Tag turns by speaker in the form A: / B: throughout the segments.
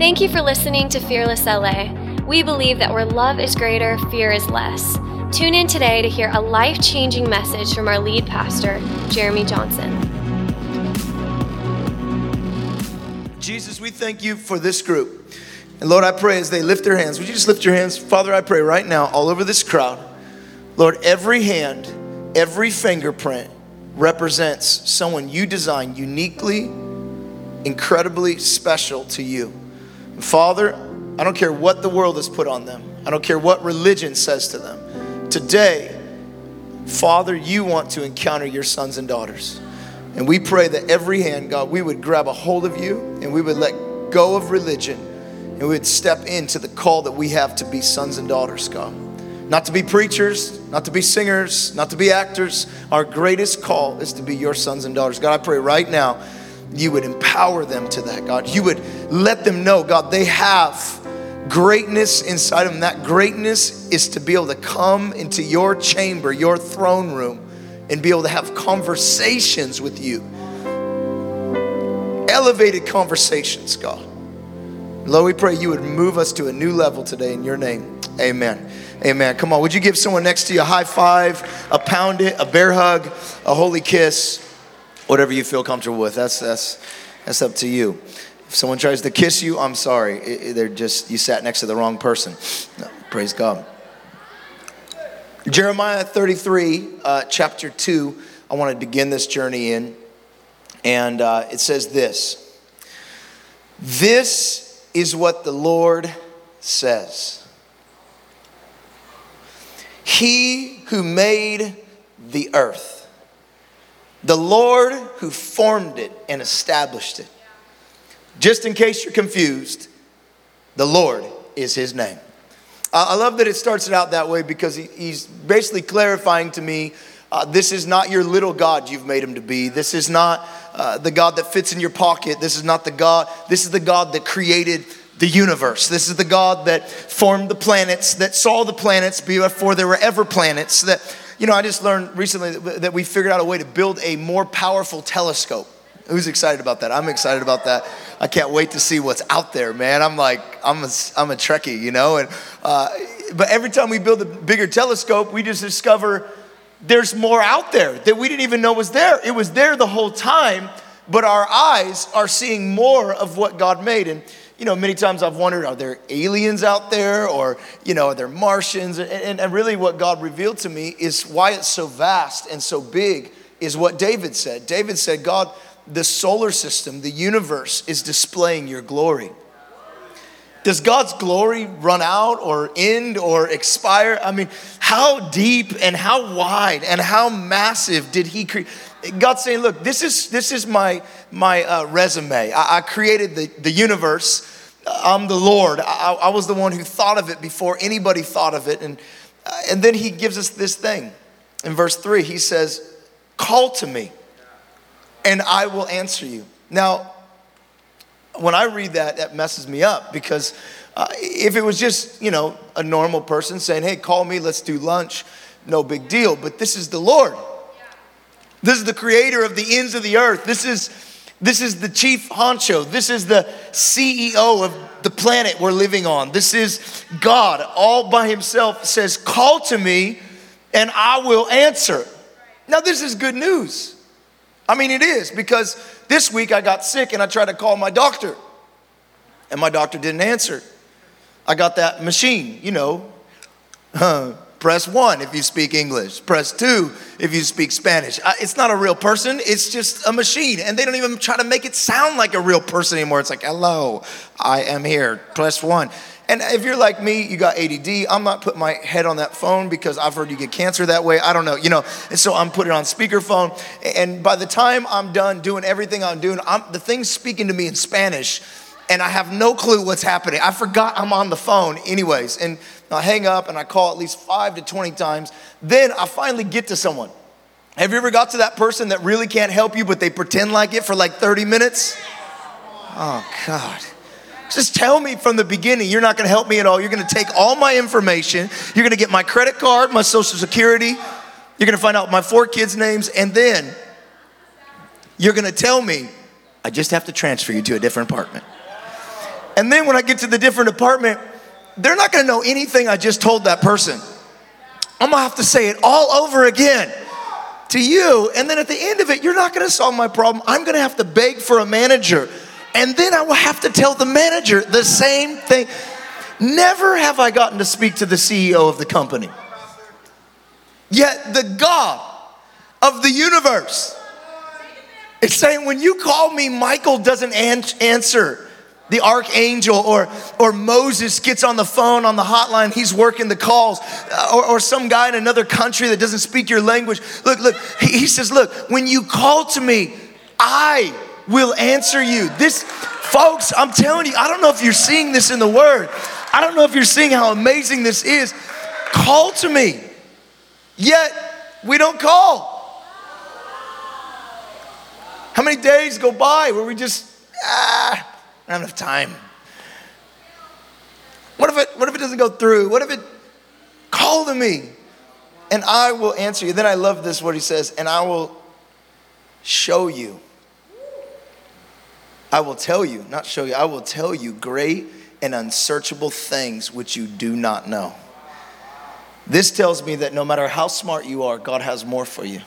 A: Thank you for listening to Fearless LA. We believe that where love is greater, fear is less. Tune in today to hear a life changing message from our lead pastor, Jeremy Johnson.
B: Jesus, we thank you for this group. And Lord, I pray as they lift their hands, would you just lift your hands? Father, I pray right now, all over this crowd, Lord, every hand, every fingerprint represents someone you designed uniquely, incredibly special to you. Father, I don't care what the world has put on them, I don't care what religion says to them. Today, Father, you want to encounter your sons and daughters. And we pray that every hand, God, we would grab a hold of you and we would let go of religion and we would step into the call that we have to be sons and daughters, God. Not to be preachers, not to be singers, not to be actors. Our greatest call is to be your sons and daughters. God, I pray right now you would empower them to that, God. You would let them know, God, they have greatness inside of them. That greatness is to be able to come into your chamber, your throne room, and be able to have conversations with you. Elevated conversations, God. Lord, we pray you would move us to a new level today in your name. Amen. Amen. Come on, would you give someone next to you a high five, a pound it, a bear hug, a holy kiss, whatever you feel comfortable with. That's that's that's up to you. If someone tries to kiss you, I'm sorry. They're just you sat next to the wrong person. No, praise God. Jeremiah 33, uh, chapter 2, I want to begin this journey in. And uh, it says this This is what the Lord says He who made the earth, the Lord who formed it and established it. Just in case you're confused, the Lord is his name. I love that it starts it out that way because he's basically clarifying to me uh, this is not your little God you've made him to be. This is not uh, the God that fits in your pocket. This is not the God. This is the God that created the universe. This is the God that formed the planets, that saw the planets before there were ever planets. That, you know, I just learned recently that, we figured out a way to build a more powerful telescope. Who's excited about that? I'm excited about that. I can't wait to see what's out there, man. I'm like, I'm a, I'm a Trekkie, you know? And, uh, but every time we build a bigger telescope, we just discover there's more out there that we didn't even know was there. It was there the whole time, but our eyes are seeing more of what God made. And, you know, many times I've wondered, are there aliens out there or, you know, are there Martians? And, and, and really what God revealed to me is why it's so vast and so big is what David said. David said, God, the solar system, the universe is displaying your glory. Does God's glory run out or end or expire? I mean, how deep and how wide and how massive did He create? God's saying, look, this is, this is my, my uh, resume. I, I created the, the universe. I'm the Lord. I, I was the one who thought of it before anybody thought of it. And, uh, and then He gives us this thing. In verse 3, He says, Call to me and I will answer you. Now, when I read that, that messes me up because uh, if it was just, you know, a normal person saying, hey, call me, let's do lunch, no big deal. But this is the Lord. This is the creator of the ends of the earth. This is, this is the chief honcho. This is the CEO of the planet we're living on. This is God all by himself says, call to me and I will answer. Now, this is good news. I mean, it is because this week I got sick and I tried to call my doctor, and my doctor didn't answer. I got that machine, you know, press one if you speak English, press two if you speak Spanish. Uh, it's not a real person, it's just a machine. And they don't even try to make it sound like a real person anymore. It's like, hello, I am here, press one. And if you're like me, you got ADD, I'm not putting my head on that phone because I've heard you get cancer that way. I don't know, you know. And so I'm putting it on speakerphone. And by the time I'm done doing everything I'm doing, I'm, the thing's speaking to me in Spanish and I have no clue what's happening. I forgot I'm on the phone, anyways. And I hang up and I call at least five to 20 times. Then I finally get to someone. Have you ever got to that person that really can't help you, but they pretend like it for like 30 minutes? Oh, God. Just tell me from the beginning, you're not gonna help me at all. You're gonna take all my information, you're gonna get my credit card, my social security, you're gonna find out my four kids' names, and then you're gonna tell me, I just have to transfer you to a different apartment. And then when I get to the different apartment, they're not gonna know anything I just told that person. I'm gonna have to say it all over again to you. And then at the end of it, you're not gonna solve my problem. I'm gonna have to beg for a manager. And then I will have to tell the manager the same thing. Never have I gotten to speak to the CEO of the company. Yet the God of the universe is saying, when you call me, Michael doesn't an- answer the archangel or, or Moses gets on the phone on the hotline, he's working the calls, uh, or, or some guy in another country that doesn't speak your language. Look, look, he, he says, Look, when you call to me, I will answer you. This, folks, I'm telling you, I don't know if you're seeing this in the word. I don't know if you're seeing how amazing this is. Call to me, yet we don't call. How many days go by where we just, ah, I don't have time. What if it, what if it doesn't go through? What if it, call to me and I will answer you. Then I love this, what he says, and I will show you. I will tell you, not show you, I will tell you great and unsearchable things which you do not know. This tells me that no matter how smart you are, God has more for you.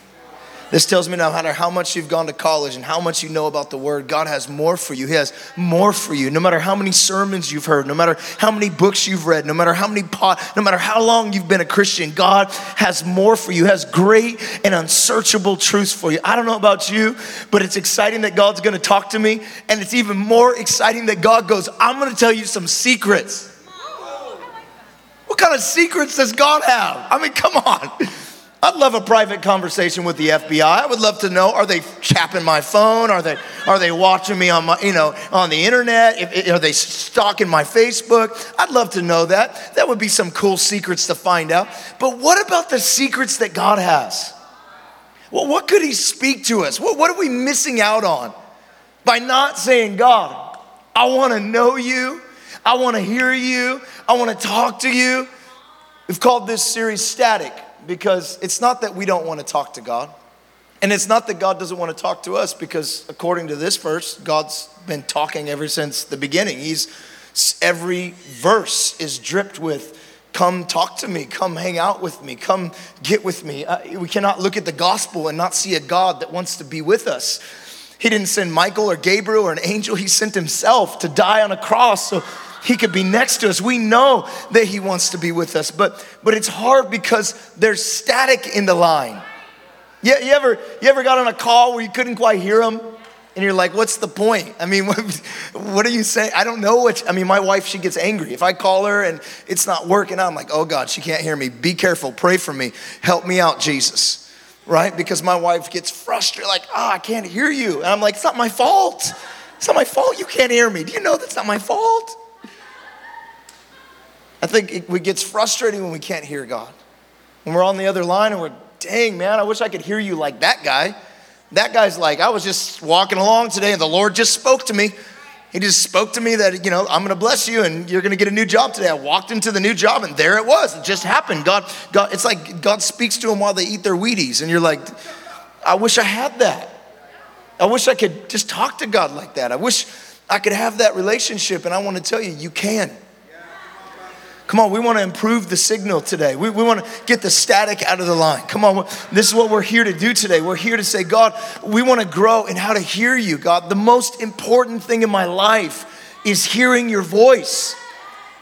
B: This tells me no matter how much you've gone to college and how much you know about the word, God has more for you. He has more for you. No matter how many sermons you've heard, no matter how many books you've read, no matter how many pot, no matter how long you've been a Christian, God has more for you. Has great and unsearchable truths for you. I don't know about you, but it's exciting that God's going to talk to me, and it's even more exciting that God goes, "I'm going to tell you some secrets." What kind of secrets does God have? I mean, come on. I'd love a private conversation with the FBI. I would love to know: Are they chapping my phone? Are they are they watching me on my you know on the internet? If, are they stalking my Facebook? I'd love to know that. That would be some cool secrets to find out. But what about the secrets that God has? Well, what could He speak to us? What, what are we missing out on by not saying, God, I want to know you. I want to hear you. I want to talk to you. We've called this series Static because it's not that we don't want to talk to God. And it's not that God doesn't want to talk to us because according to this verse, God's been talking ever since the beginning. He's every verse is dripped with come talk to me, come hang out with me, come get with me. Uh, we cannot look at the gospel and not see a God that wants to be with us. He didn't send Michael or Gabriel or an angel, he sent himself to die on a cross so he could be next to us. We know that He wants to be with us, but, but it's hard because there's static in the line. You, you, ever, you ever got on a call where you couldn't quite hear them? And you're like, what's the point? I mean, what, what are you saying? I don't know what, I mean, my wife, she gets angry. If I call her and it's not working out, I'm like, oh God, she can't hear me. Be careful, pray for me. Help me out, Jesus. Right? Because my wife gets frustrated, like, oh, I can't hear you. And I'm like, it's not my fault. It's not my fault you can't hear me. Do you know that's not my fault? I think it, gets frustrating when we can't hear God. When we're on the other line and we're, dang, man, I wish I could hear you like that guy. That guy's like, I was just walking along today and the Lord just spoke to me. He just spoke to me that, you know, I'm to bless you and you're to get a new job today. I walked into the new job and there it was. It just happened. God, God, it's like God speaks to them while they eat their Wheaties. And you're like, I wish I had that. I wish I could just talk to God like that. I wish I could have that relationship. And I want to tell you, you can. Come on, we want to improve the signal today. We, we want to get the static out of the line. Come on, this is what we're here to do today. We're here to say, God, we want to grow in how to hear you, God. The most important thing in my life is hearing your voice.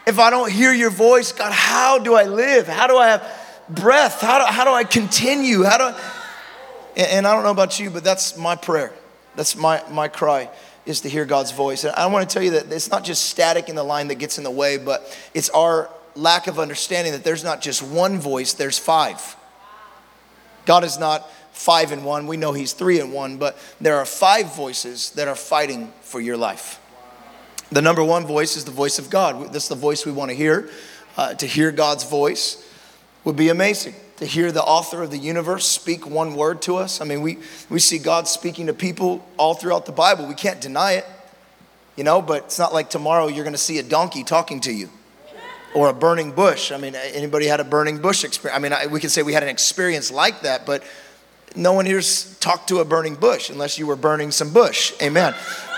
B: If I don't hear your voice, God, how do I live? How do I have breath? How do, how do I continue? How do I, and, I don't know about you, but that's my prayer. That's my, my cry is to hear God's voice. And I want to tell you that it's not just static in the line that gets in the way, but it's our lack of understanding that there's not just one voice, there's five. God is not five in one. We know He's three in one, but there are five voices that are fighting for your life. The number one voice is the voice of God. That's the voice we want to hear. Uh, to hear God's voice would be amazing to hear the author of the universe speak one word to us. I mean, we, we see God speaking to people all throughout the Bible. We can't deny it, you know, but it's not like tomorrow you're going to see a donkey talking to you or a burning bush. I mean, anybody had a burning bush experience? I mean, I, we can say we had an experience like that, but no one here's talked to a burning bush unless you were burning some bush. Amen.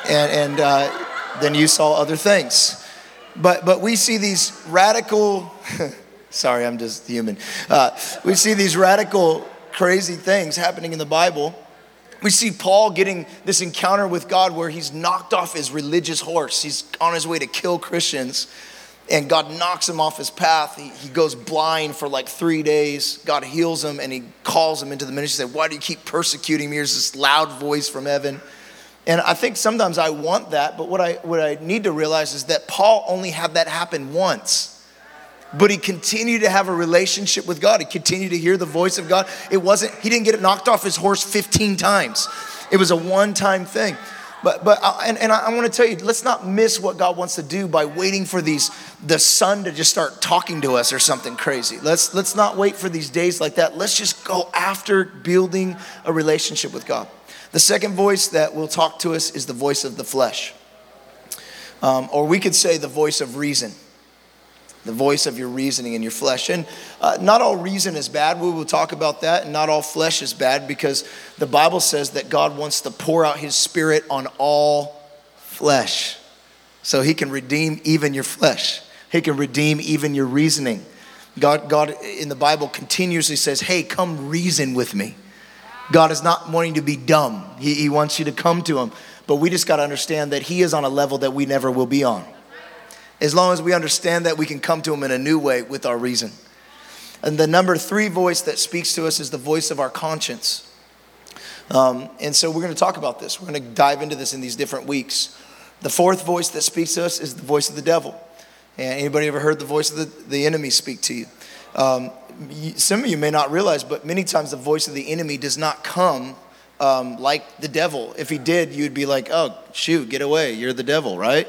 B: And, and uh, then you saw other things. but, but we see these radical, sorry, I'm just human. Uh, we see these radical, crazy things happening in the Bible. We see Paul getting this encounter with God where he's knocked off his religious horse. He's on his way to kill Christians, and God knocks him off his path. He, he goes blind for like three days. God heals him, and he calls him into the ministry. He said, Why do you keep persecuting me? Here's this loud voice from heaven. And I think sometimes I want that, but what I, what I need to realize is that Paul only had that happen once. But he continued to have a relationship with God. He continued to hear the voice of God. It wasn't, he didn't get it knocked off his horse 15 times. It was a one time thing. But, but uh, and, and I, I want to tell you, let's not miss what God wants to do by waiting for these, the sun to just start talking to us or something crazy. Let's, let's not wait for these days like that. Let's just go after building a relationship with God. The second voice that will talk to us is the voice of the flesh. Um, or we could say the voice of reason, the voice of your reasoning and your flesh. And uh, not all reason is bad. We will talk about that. And not all flesh is bad because the Bible says that God wants to pour out his spirit on all flesh. So he can redeem even your flesh, he can redeem even your reasoning. God, God in the Bible continuously says, Hey, come reason with me. God is not wanting to be dumb. He, he wants you to come to Him. But we just got to understand that He is on a level that we never will be on. As long as we understand that, we can come to Him in a new way with our reason. And the number three voice that speaks to us is the voice of our conscience. Um, and so we're going to talk about this. We're going to dive into this in these different weeks. The fourth voice that speaks to us is the voice of the devil. And anybody ever heard the voice of the, the enemy speak to you? Um, some of you may not realize, but many times the voice of the enemy does not come um, like the devil. If he did, you'd be like, oh, shoot, get away. You're the devil, right?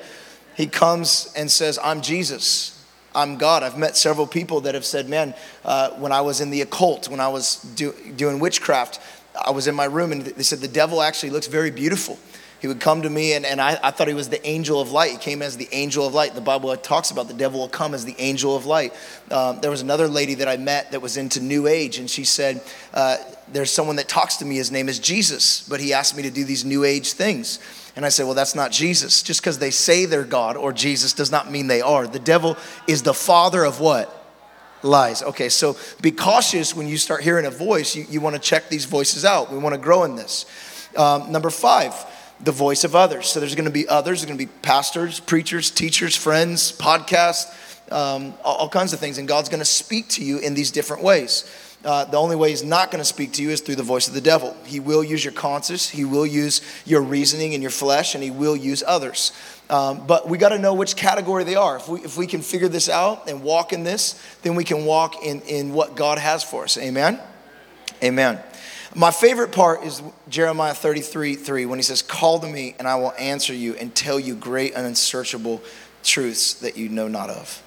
B: He comes and says, I'm Jesus. I'm God. I've met several people that have said, man, uh, when I was in the occult, when I was do, doing witchcraft, I was in my room and they said, the devil actually looks very beautiful. He would come to me and, and I, I thought he was the angel of light. He came as the angel of light. The bible talks about the devil will come as the angel of light. Um, there was another lady that i met that was into new age and she said uh, there's someone that talks to me. His name is jesus but he asked me to do these new age things and i said well that's not jesus just because they say they're god or jesus does not mean they are the devil is the father of what lies. Okay, so be cautious when you start hearing a voice. You, you want to check these voices out. We want to grow in this. Um, number five, the voice of others. So there's going to be others, there's going to be pastors, preachers, teachers, friends, podcasts, um, all, all, kinds of things. And God's going to speak to you in these different ways. Uh, the only way he's not going to speak to you is through the voice of the devil. He will use your conscience, he will use your reasoning and your flesh, and he will use others. Um, but we got to know which category they are. If we, if we can figure this out and walk in this, then we can walk in, in what God has for us. Amen? Amen. My favorite part is Jeremiah 33 3 when he says, Call to me and I will answer you and tell you great and unsearchable truths that you know not of.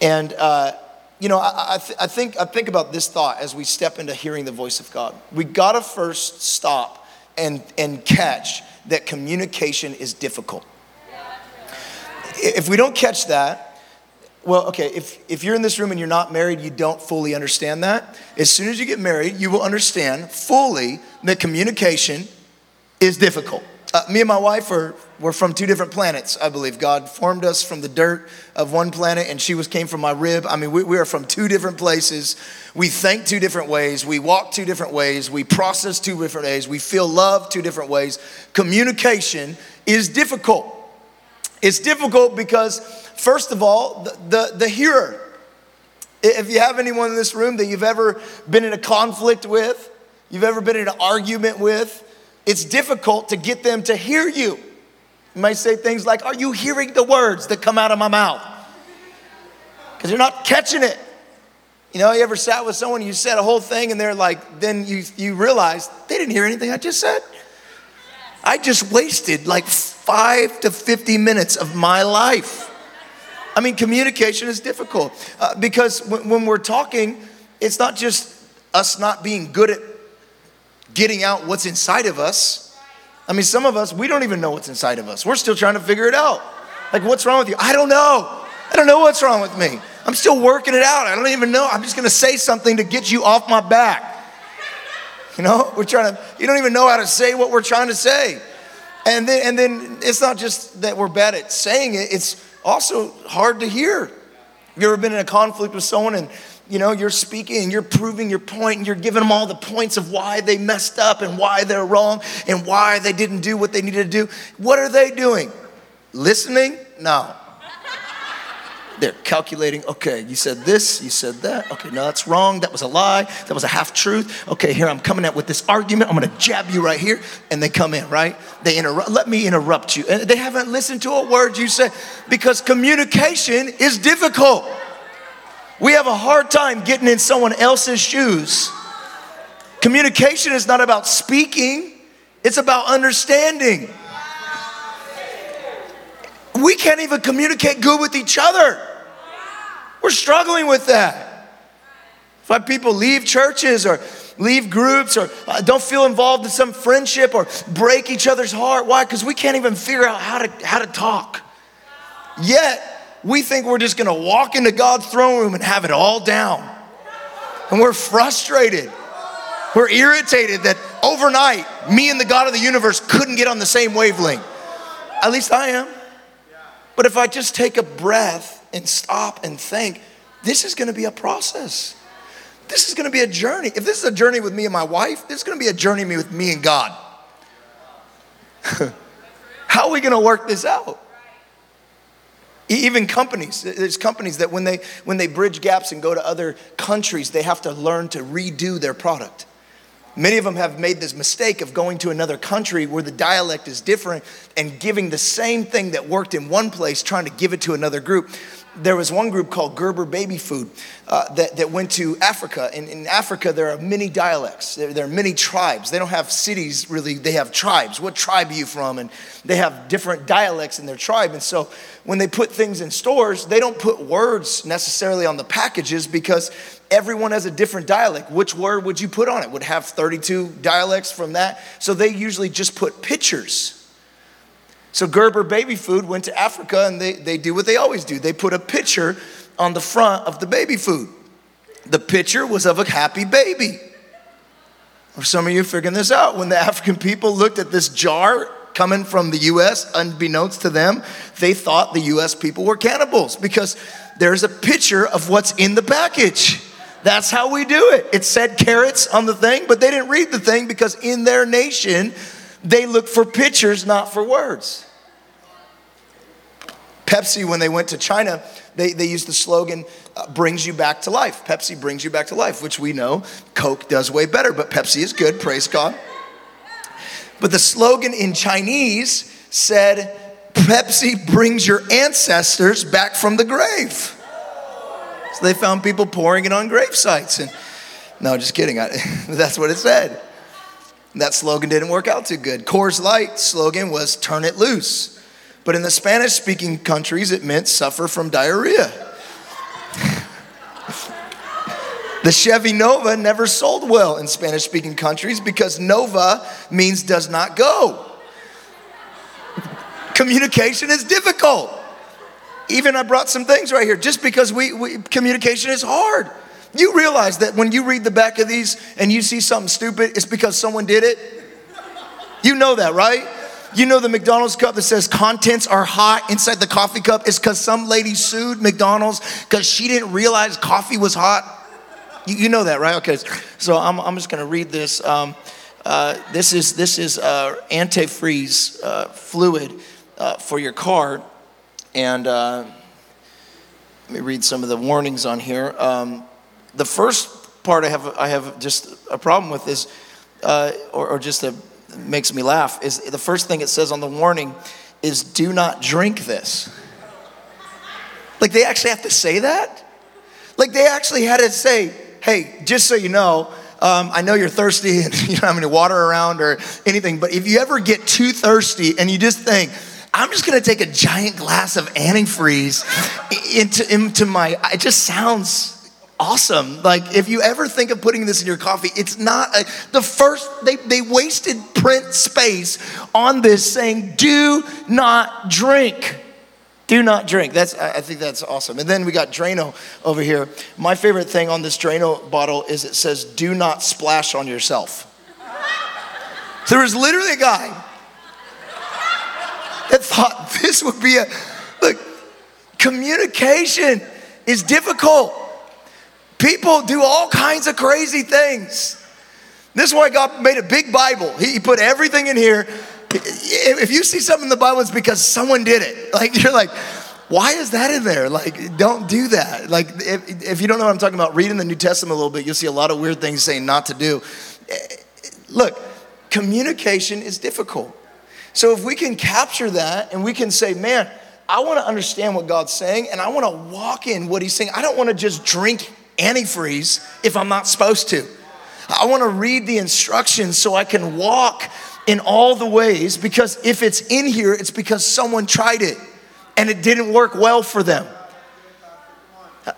B: And, uh, you know, I, I, th- I, think, I think about this thought as we step into hearing the voice of God. We got to first stop and, and catch that communication is difficult. If we don't catch that, well, okay, if, if you're in this room and you're not married, you don't fully understand that. As soon as you get married, you will understand fully that communication is difficult. Uh, me and my wife are we're from two different planets, I believe. God formed us from the dirt of one planet, and she was came from my rib. I mean, we, we are from two different places. We think two different ways. We walk two different ways. We process two different ways. We feel love two different ways. Communication is difficult. It's difficult because, first of all, the, the, the hearer. If you have anyone in this room that you've ever been in a conflict with, you've ever been in an argument with, it's difficult to get them to hear you. You might say things like, Are you hearing the words that come out of my mouth? Because you're not catching it. You know, you ever sat with someone, you said a whole thing, and they're like, then you, you realize they didn't hear anything I just said. I just wasted like five to 50 minutes of my life. I mean, communication is difficult uh, because when, when we're talking, it's not just us not being good at getting out what's inside of us. I mean, some of us, we don't even know what's inside of us. We're still trying to figure it out. Like, what's wrong with you? I don't know. I don't know what's wrong with me. I'm still working it out. I don't even know. I'm just going to say something to get you off my back. You know, we're trying to, you don't even know how to say what we're trying to say. And then, and then it's not just that we're bad at saying it, it's also hard to hear. Have You ever been in a conflict with someone and you know, you're speaking and you're proving your point and you're giving them all the points of why they messed up and why they're wrong and why they didn't do what they needed to do. What are they doing? Listening? No. They're calculating, okay, you said this, you said that. Okay, no, that's wrong. That was a lie. That was a half truth. Okay, here I'm coming out with this argument. I'm gonna jab you right here. And they come in, right? They interrupt, let me interrupt you. And they haven't listened to a word you said because communication is difficult. We have a hard time getting in someone else's shoes. Communication is not about speaking, it's about understanding. We can't even communicate good with each other. We're struggling with that. If people leave churches or leave groups or don't feel involved in some friendship or break each other's heart. Why? Because we can't even figure out how to, how to talk. Yet, we think we're just gonna walk into God's throne room and have it all down. And we're frustrated. We're irritated that overnight, me and the God of the universe couldn't get on the same wavelength. At least I am. But if I just take a breath and stop and think, this is gonna be a process. This is gonna be a journey. If this is a journey with me and my wife, this is gonna be a journey with me and God. How are we gonna work this out? Even companies, uh, there's companies that when they when they bridge gaps and go to other countries, they have to learn to redo their product. Many of them have made this mistake of going to another country where the dialect is different and giving the same thing that worked in one place, trying to give it to another group there was one group called Gerber Baby Food uh, that, that went to Africa. And in Africa, there are many dialects, there, there, are many tribes. They don't have cities really, they have tribes. What tribe are you from? And they have different dialects in their tribe. And so when they put things in stores, they don't put words necessarily on the packages because everyone has a different dialect. Which word would you put on it? Would have 32 dialects from that. So they usually just put pictures so Gerber Baby Food went to Africa and they, they do what they always do. They put a picture on the front of the baby food. The picture was of a happy baby. Or some of you figuring this out. When the African people looked at this jar coming from the US, unbeknownst to them, they thought the US people were cannibals because there's a picture of what's in the package. That's how we do it. It said carrots on the thing, but they didn't read the thing because in their nation, they look for pictures, not for words. Pepsi, when they went to China, they, they used the slogan, uh, brings you back to life. Pepsi brings you back to life, which we know Coke does way better, but Pepsi is good, praise God. But the slogan in Chinese said, Pepsi brings your ancestors back from the grave. So they found people pouring it on grave sites. And no, just kidding. I, that's what it said. That slogan didn't work out too good. Coors Light slogan was turn it loose. But in the Spanish speaking countries, it meant suffer from diarrhea. the Chevy Nova never sold well in Spanish speaking countries because Nova means does not go. Communication is difficult. Even I brought some things right here just because we, we communication is hard. You realize that when you read the back of these and you see something stupid, it's because someone did it? You know that, right? You know the McDonald's cup that says contents are hot inside the coffee cup is because some lady sued McDonald's because she didn't realize coffee was hot. You, you, know that, right? Okay, so I'm, I'm just gonna read this. Um, uh, this is this is uh, antifreeze uh, fluid uh, for your car, and uh, let me read some of the warnings on here. Um, the first part I have, I have just a problem with is, uh, or, or just a, makes me laugh, is the first thing it says on the warning is do not drink this. Like they actually have to say that? Like they actually had to say, hey, just so you know, um, I know you're thirsty and you don't have any water around or anything, but if you ever get too thirsty and you just think, I'm just gonna take a giant glass of antifreeze into, into my, it just sounds awesome. Like if you ever think of putting this in your coffee, it's not a, the first, they, they wasted print space on this saying, do not drink. Do not drink. That's I think that's awesome. And then we got Drano over here. My favorite thing on this Drano bottle is it says, do not splash on yourself. there was literally a guy that thought this would be a look, Communication is difficult. People do all kinds of crazy things. This is why God made a big Bible. He put everything in here. If you see something in the Bible, it's because someone did it. Like, you're like, why is that in there? Like, don't do that. Like, if, if you don't know what I'm talking about, reading the New Testament a little bit, you'll see a lot of weird things saying not to do. Look, communication is difficult. So if we can capture that and we can say, man, I want to understand what God's saying and I want to walk in what He's saying. I don't want to just drink antifreeze if I'm not supposed to. I want to read the instructions so I can walk in all the ways because if it's in here, it's because someone tried it and it didn't work well for them.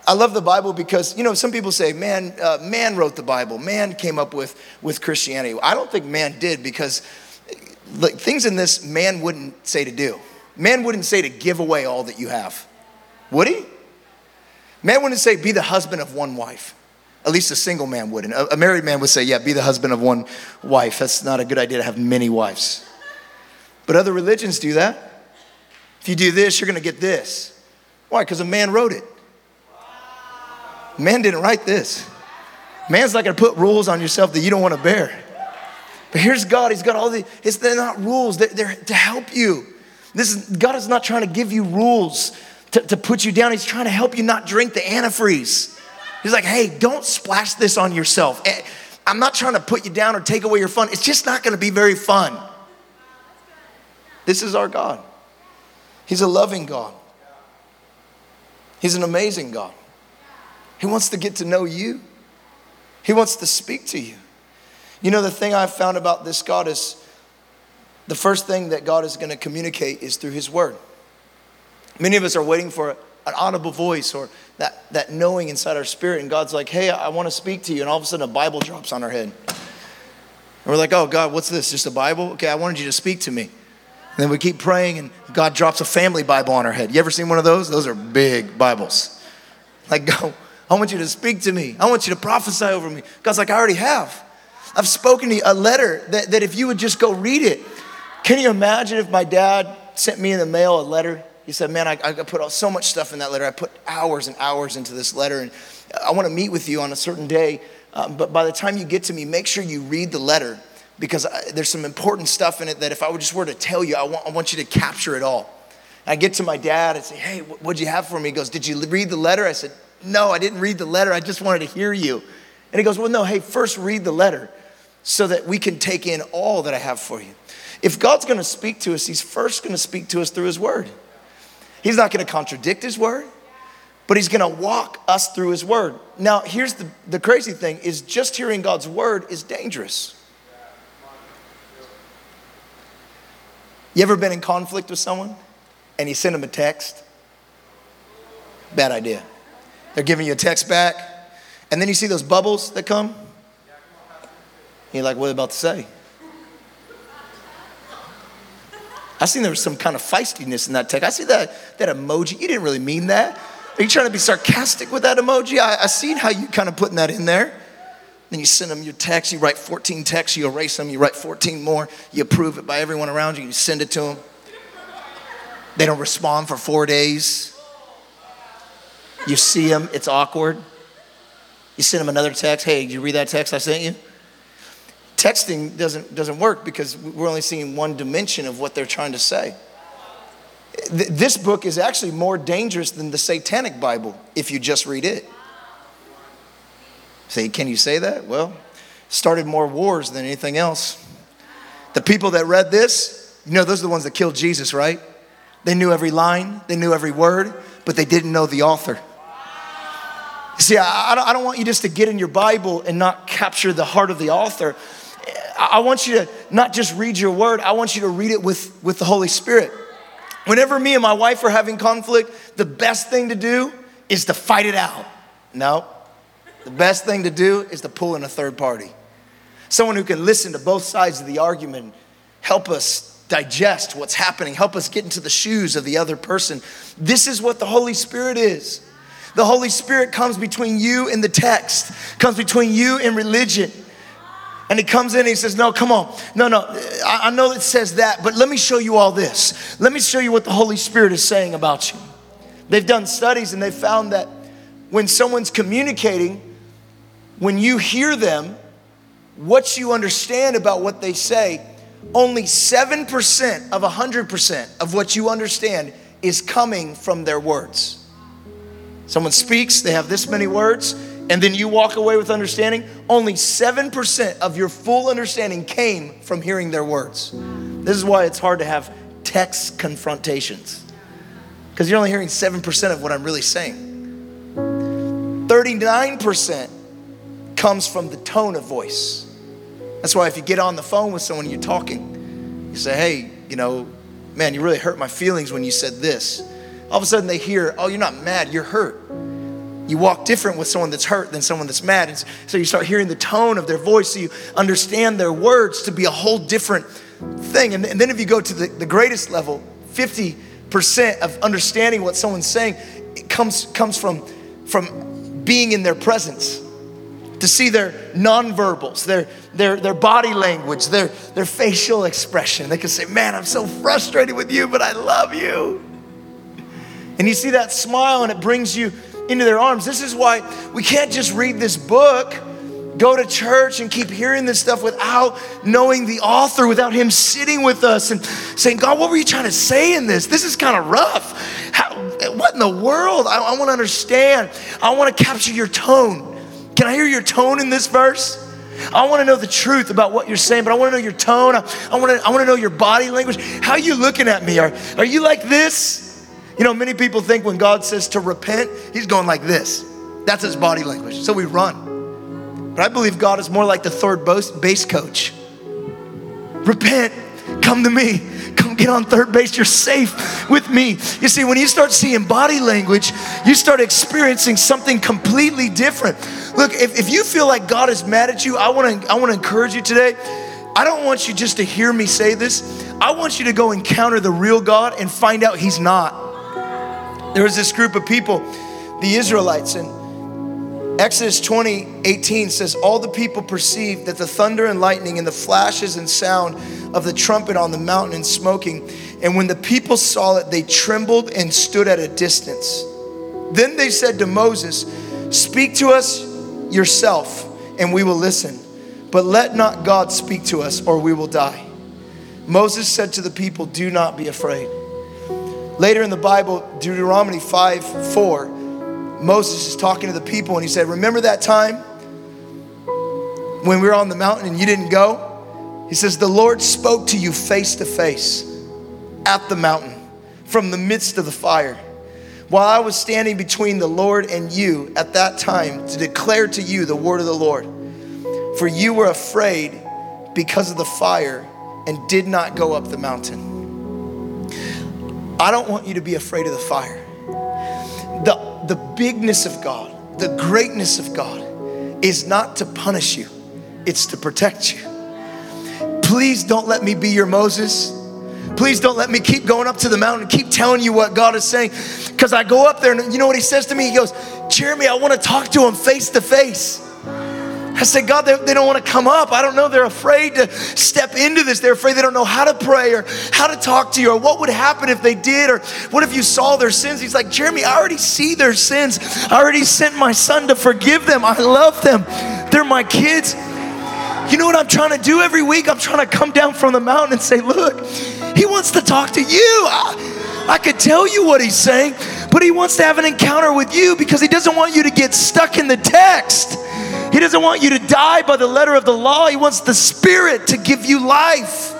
B: I love the Bible because, you know, some people say, man, uh, man wrote the Bible, man came up with, with Christianity. I don't think man did because like, things in this man wouldn't say to do. Man wouldn't say to give away all that you have. Would he? Man wouldn't say, be the husband of one wife. At least a single man wouldn't. A, married man would say, yeah, be the husband of one wife. That's not a good idea to have many wives. But other religions do that. If you do this, you're going to get this. Why? Because a man wrote it. Man didn't write this. Man's not going to put rules on yourself that you don't want to bear. But here's God. He's got all the, it's, they're not rules, they're, they're to help you. This is, God is not trying to give you rules to, to put you down. He's trying to help you not drink the antifreeze. He's like, hey, don't splash this on yourself. Eh, I'm not trying to put you down or take away your fun. It's just not going to be very fun. This is our God. He's a loving God. He's an amazing God. He wants to get to know you, He wants to speak to you. You know, the thing I've found about this God is the first thing that God is going to communicate is through His Word. Many of us are waiting for an audible voice or that, that knowing inside our spirit, and God's like, hey, I want to speak to you. And all of a sudden, a Bible drops on our head. And we're like, oh, God, what's this? Just a Bible? Okay, I wanted you to speak to me. And then we keep praying, and God drops a family Bible on our head. You ever seen one of those? Those are big Bibles. Like, go, I want you to speak to me. I want you to prophesy over me. God's like, I already have. I've spoken to you a letter that, that if you would just go read it. Can you imagine if my dad sent me in the mail a letter? He said, Man, I, I put so much stuff in that letter. I put hours and hours into this letter, and I want to meet with you on a certain day. Um, but by the time you get to me, make sure you read the letter because I, there's some important stuff in it that if I just were to tell you, I want, I want you to capture it all. I get to my dad and say, Hey, what'd you have for me? He goes, Did you read the letter? I said, No, I didn't read the letter. I just wanted to hear you. And he goes, Well, no, hey, first read the letter so that we can take in all that I have for you. If God's gonna speak to us, He's first gonna speak to us through His Word. He's not gonna contradict His Word, but He's gonna walk us through His Word. Now, here's the, the crazy thing is just hearing God's Word is dangerous. You ever been in conflict with someone and you send them a text? Bad idea. They're giving you a text back, and then you see those bubbles that come. You're like, what are they about to say? I seen there was some kind of feistiness in that text. I see that, that emoji. You didn't really mean that. Are you trying to be sarcastic with that emoji? I, I seen how you kind of putting that in there. Then you send them your text, you write 14 texts, you erase them, you write 14 more, you approve it by everyone around you, you send it to them. They don't respond for four days. You see them, it's awkward. You send them another text, hey, did you read that text I sent you? Texting doesn't, doesn't work because we're only seeing one dimension of what they're trying to say. This book is actually more dangerous than the Satanic Bible if you just read it. Say, can you say that? Well, started more wars than anything else. The people that read this, you know, those are the ones that killed Jesus, right? They knew every line, they knew every word, but they didn't know the author. See, I, I don't want you just to get in your Bible and not capture the heart of the author. I want you to not just read your word, I want you to read it with, with the Holy Spirit. Whenever me and my wife are having conflict, the best thing to do is to fight it out. No, the best thing to do is to pull in a third party. Someone who can listen to both sides of the argument, help us digest what's happening, help us get into the shoes of the other person. This is what the Holy Spirit is. The Holy Spirit comes between you and the text, comes between you and religion. And he comes in and he says, No, come on. No, no, I, know it says that, but let me show you all this. Let me show you what the Holy Spirit is saying about you. They've done studies and they found that when someone's communicating, when you hear them, what you understand about what they say, only 7% of 100% of what you understand is coming from their words. Someone speaks, they have this many words, and then you walk away with understanding. Only 7% of your full understanding came from hearing their words. This is why it's hard to have text confrontations, because you're only hearing 7% of what I'm really saying. 39% comes from the tone of voice. That's why if you get on the phone with someone you're talking, you say, hey, you know, man, you really hurt my feelings when you said this. All of a sudden they hear, oh, you're not mad, you're hurt. You walk different with someone that's hurt than someone that's mad. And so you start hearing the tone of their voice, so you understand their words to be a whole different thing. And, then if you go to the, the greatest level, 50% of understanding what someone's saying it comes, comes from, from being in their presence to see their nonverbals, their, their, their body language, their, their facial expression. They can say, Man, I'm so frustrated with you, but I love you. And you see that smile and it brings you into their arms. This is why we can't just read this book, go to church, and keep hearing this stuff without knowing the author, without him sitting with us and saying, God, what were you trying to say in this? This is kind of rough. How, what in the world? I, I want to understand. I want to capture your tone. Can I hear your tone in this verse? I want to know the truth about what you're saying, but I want to know your tone. I, I, want to, I want to know your body language. How are you looking at me? Are, are you like this? You know, many people think when God says to repent, He's going like this. That's His body language. So we run. But I believe God is more like the third base coach. Repent, come to me. Come get on third base. You're safe with me. You see, when you start seeing body language, you start experiencing something completely different. Look, if, if you feel like God is mad at you, I wanna, I wanna encourage you today. I don't want you just to hear me say this. I want you to go encounter the real God and find out He's not. There was this group of people, the Israelites, and Exodus 20, 18 says, All the people perceived that the thunder and lightning and the flashes and sound of the trumpet on the mountain and smoking. And when the people saw it, they trembled and stood at a distance. Then they said to Moses, Speak to us yourself, and we will listen. But let not God speak to us, or we will die. Moses said to the people, Do not be afraid. Later in the Bible, Deuteronomy 5 4, Moses is talking to the people, and he said, Remember that time when we were on the mountain and you didn't go? He says, The Lord spoke to you face to face at the mountain from the midst of the fire while I was standing between the Lord and you at that time to declare to you the word of the Lord. For you were afraid because of the fire and did not go up the mountain. I don't want you to be afraid of the fire. The, the bigness of God, the greatness of God is not to punish you, it's to protect you. Please don't let me be your Moses. Please don't let me keep going up to the mountain and keep telling you what God is saying. Because I go up there and you know what he says to me? He goes, Jeremy, I want to talk to him face to face. I said, God, they, they, don't want to come up. I don't know. They're afraid to step into this. They're afraid they don't know how to pray or how to talk to you or what would happen if they did or what if you saw their sins. He's like, Jeremy, I already see their sins. I already sent my son to forgive them. I love them. They're my kids. You know what I'm trying to do every week? I'm trying to come down from the mountain and say, Look, he wants to talk to you. I, I could tell you what he's saying, but he wants to have an encounter with you because he doesn't want you to get stuck in the text. He doesn't want you to die by the letter of the law. He wants the Spirit to give you life.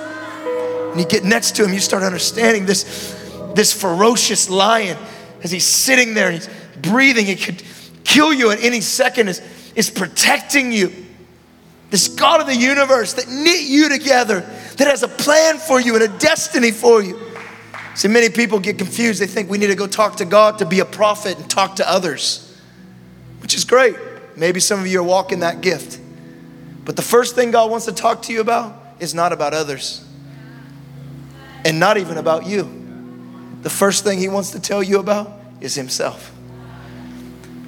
B: And you get next to him, you start understanding this, this ferocious lion as he's sitting there and he's breathing. He could kill you at any second, is, is protecting you. This God of the universe that knit you together, that has a plan for you and a destiny for you. See, many people get confused. They think we need to go talk to God to be a prophet and talk to others, which is great. Maybe some of you are walking that gift. But the first thing God wants to talk to you about is not about others and not even about you. The first thing He wants to tell you about is Himself.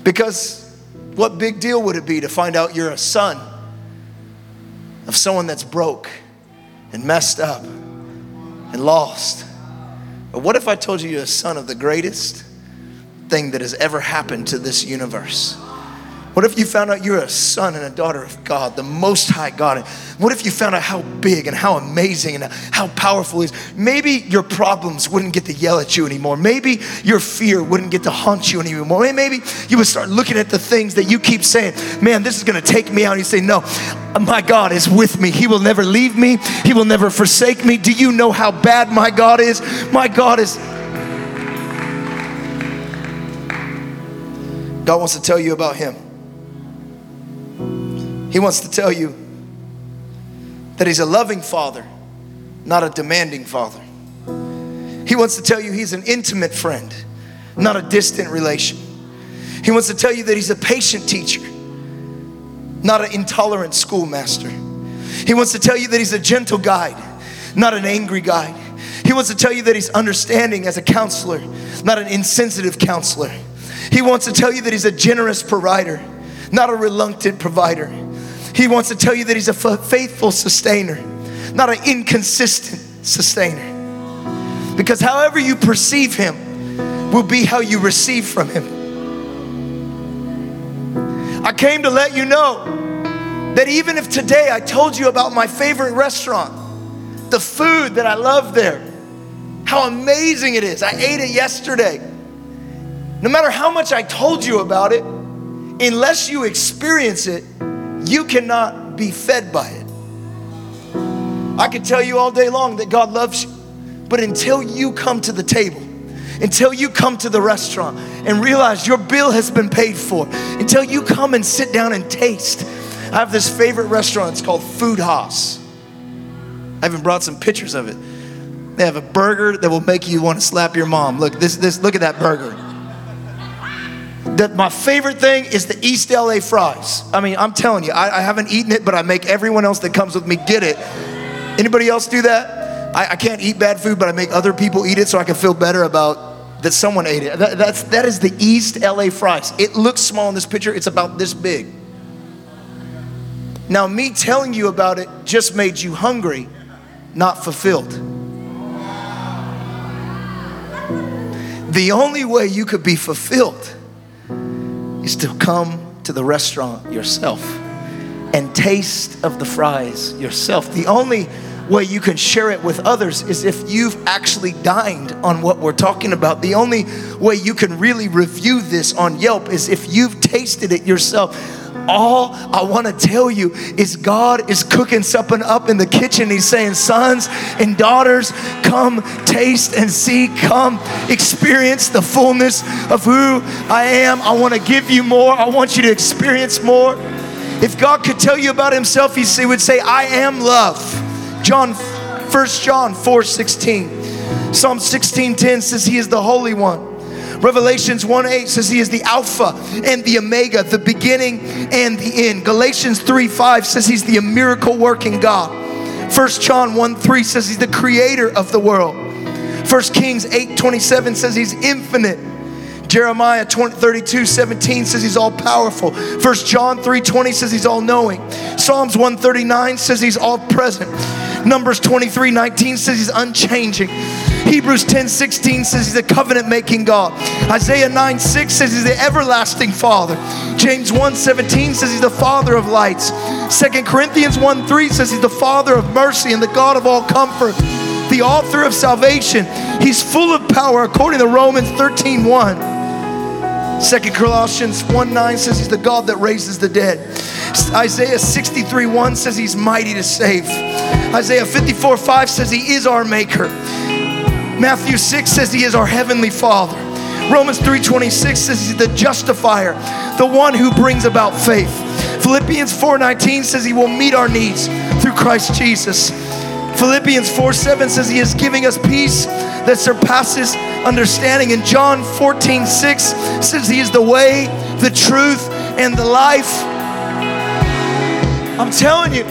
B: Because what big deal would it be to find out you're a son of someone that's broke and messed up and lost? But what if I told you you're a son of the greatest, thing that has ever happened to this universe? What if you found out you're a son and a daughter of God, the Most High God? What if you found out how big and how amazing and how powerful He is? Maybe your problems wouldn't get to yell at you anymore. Maybe your fear wouldn't get to haunt you anymore. Maybe you would start looking at the things that you keep saying, man, this is going to take me out. And you say, no, my God is with me. He will never leave me, He will never forsake me. Do you know how bad my God is? My God is. God wants to tell you about Him. He wants to tell you that He's a loving Father, not a demanding Father. He wants to tell you He's an intimate friend, not a distant relation. He wants to tell you that He's a patient teacher, not an intolerant schoolmaster. He wants to tell you that He's a gentle guide, not an angry guide. He wants to tell you that He's understanding as a counselor, not an insensitive counselor. He wants to tell you that He's a generous provider, not a reluctant provider. He wants to tell you that He's a faithful sustainer, not an inconsistent sustainer. Because however you perceive Him will be how you receive from Him. I came to let you know that even if today I told you about my favorite restaurant, the food that I love there, how amazing it is. I ate it yesterday. No matter how much I told you about it, unless you experience it, you cannot be fed by it. I could tell you all day long that God loves you, but until you come to the table, until you come to the restaurant and realize your bill has been paid for, until you come and sit down and taste. I have this favorite restaurant, it's called Food Haus. I even brought some pictures of it. They have a burger that will make you want to slap your mom. Look, this, this, look at that burger that my favorite thing is the East LA fries. I mean, I'm telling you, I, I, haven't eaten it, but I make everyone else that comes with me get it. Anybody else do that? I, I can't eat bad food, but I make other people eat it so I can feel better about that someone ate it. That, that's, that is the East LA fries. It looks small in this picture, it's about this big. Now, me telling you about it just made you hungry, not fulfilled. The only way you could be fulfilled is to come to the restaurant yourself and taste of the fries yourself. The only way you can share it with others is if you've actually dined on what we're talking about. The only way you can really review this on Yelp is if you've tasted it yourself. All I want to tell you is God is cooking something up in the kitchen. He's saying, Sons and daughters, come taste and see, come experience the fullness of who I am. I want to give you more, I want you to experience more. If God could tell you about Himself, He would say, I am love. John, 1 John 4 16. Psalm 16 10 says, He is the Holy One. Revelations 1 8 says he is the Alpha and the Omega, the beginning and the end. Galatians 3 5 says he's the miracle working God. 1 John 1 3 says he's the creator of the world. 1 Kings 8 27 says he's infinite. Jeremiah 20, 32, 17 says he's all powerful. 1 John 3 20 says he's all knowing. Psalms 139 says he's all present. Numbers 23 19 says he's unchanging. Hebrews 10 16 says he's a covenant making God. Isaiah 9 6 says he's the everlasting Father. James 1 17 says he's the Father of lights. 2 Corinthians 1 3 says he's the Father of mercy and the God of all comfort. The author of salvation. He's full of power according to Romans 13 1. Second Colossians 1 9 says he's the God that raises the dead. Isaiah 63 1 says he's mighty to save. Isaiah 54 5 says he is our maker. Matthew 6 says he is our heavenly Father. Romans 3:26 says he's the justifier, the one who brings about faith. Philippians 4:19 says he will meet our needs through Christ Jesus. Philippians 4:7 says he is giving us peace that surpasses understanding. And John 14:6 says he is the way, the truth, and the life. I'm telling you,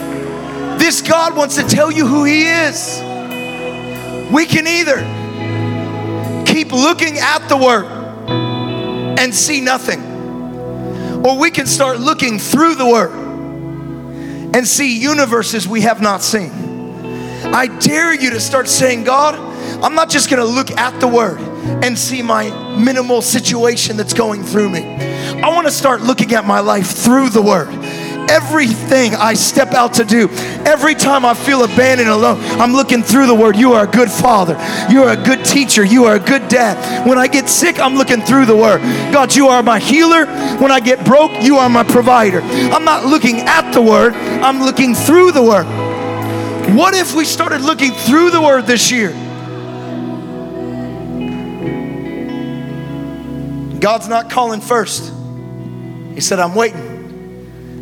B: this God wants to tell you who he is. We can either keep looking at the Word and see nothing, or we can start looking through the Word and see universes we have not seen. I dare you to start saying, God, I'm not just gonna look at the Word, and see my minimal situation that's going through me. I want to start looking at my life through the Word. Everything I step out to do, every time I feel abandoned alone, I'm looking through the Word. You are a good father. You are a good teacher. You are a good dad. When I get sick, I'm looking through the Word. God, you are my healer. When I get broke, you are my provider. I'm not looking at the Word, I'm looking through the Word. What if we started looking through the Word this year? God's not calling first. He said, I'm waiting.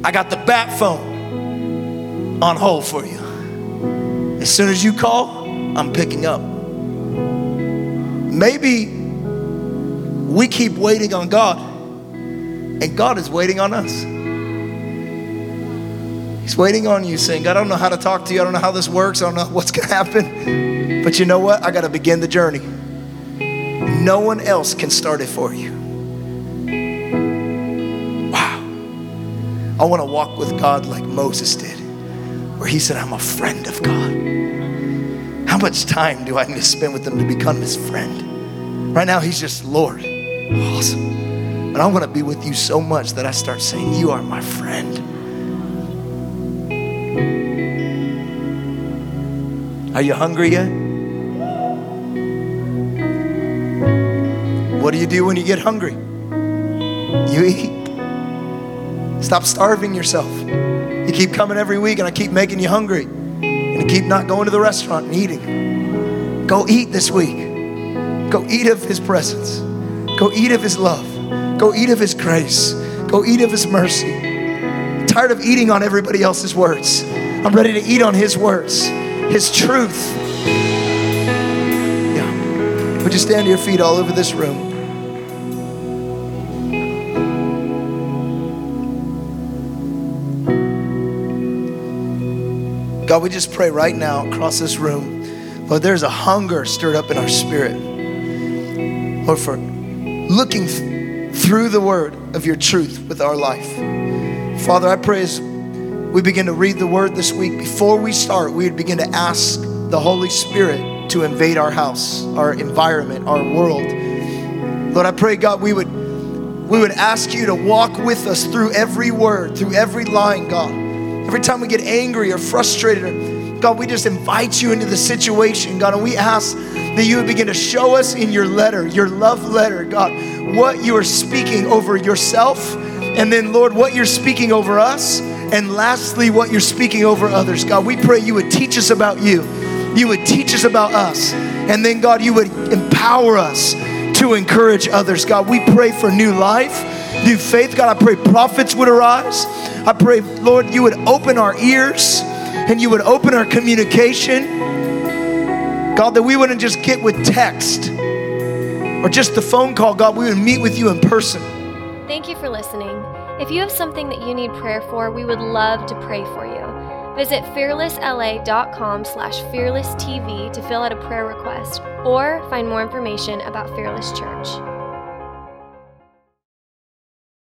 B: I got the bat phone on hold for you. As soon as you call, I'm picking up. Maybe we keep waiting on God, and God is waiting on us. He's waiting on you, saying, God, I don't know how to talk to you. I don't know how this works. I don't know what's going to happen. But you know what? I got to begin the journey. No one else can start it for you. I want to walk with God like Moses did, where he said, I'm a friend of God. How much time do I need to spend with him to become his friend? Right now, he's just Lord. Awesome. But I want to be with you so much that I start saying, You are my friend. Are you hungry yet? What do you do when you get hungry? You eat. Stop starving yourself. You keep coming every week and I keep making you hungry. And you keep not going to the restaurant and eating. Go eat this week. Go eat of His presence. Go eat of His love. Go eat of His grace. Go eat of His mercy. I'm tired of eating on everybody else's words. I'm ready to eat on His words, His truth. Yeah. Would you stand to your feet all over this room? God, we just pray right now across this room. Lord, there's a hunger stirred up in our spirit. Lord, for looking th- through the word of your truth with our life. Father, I pray as we begin to read the word this week, before we start, we would begin to ask the Holy Spirit to invade our house, our environment, our world. Lord, I pray, God, we would we would ask you to walk with us through every word, through every line, God. Every time we get angry or frustrated, God, we just invite you into the situation, God, and we ask that you would begin to show us in your letter, your love letter, God, what you are speaking over yourself, and then, Lord, what you're speaking over us, and lastly, what you're speaking over others. God, we pray you would teach us about you, you would teach us about us, and then, God, you would empower us to encourage others. God, we pray for new life, new faith. God, I pray prophets would arise. I pray, Lord, you would open our ears and you would open our communication. God, that we wouldn't just get with text or just the phone call. God, we would meet with you in person.
A: Thank you for listening. If you have something that you need prayer for, we would love to pray for you. Visit fearlessla.com slash fearlesstv to fill out a prayer request or find more information about Fearless Church.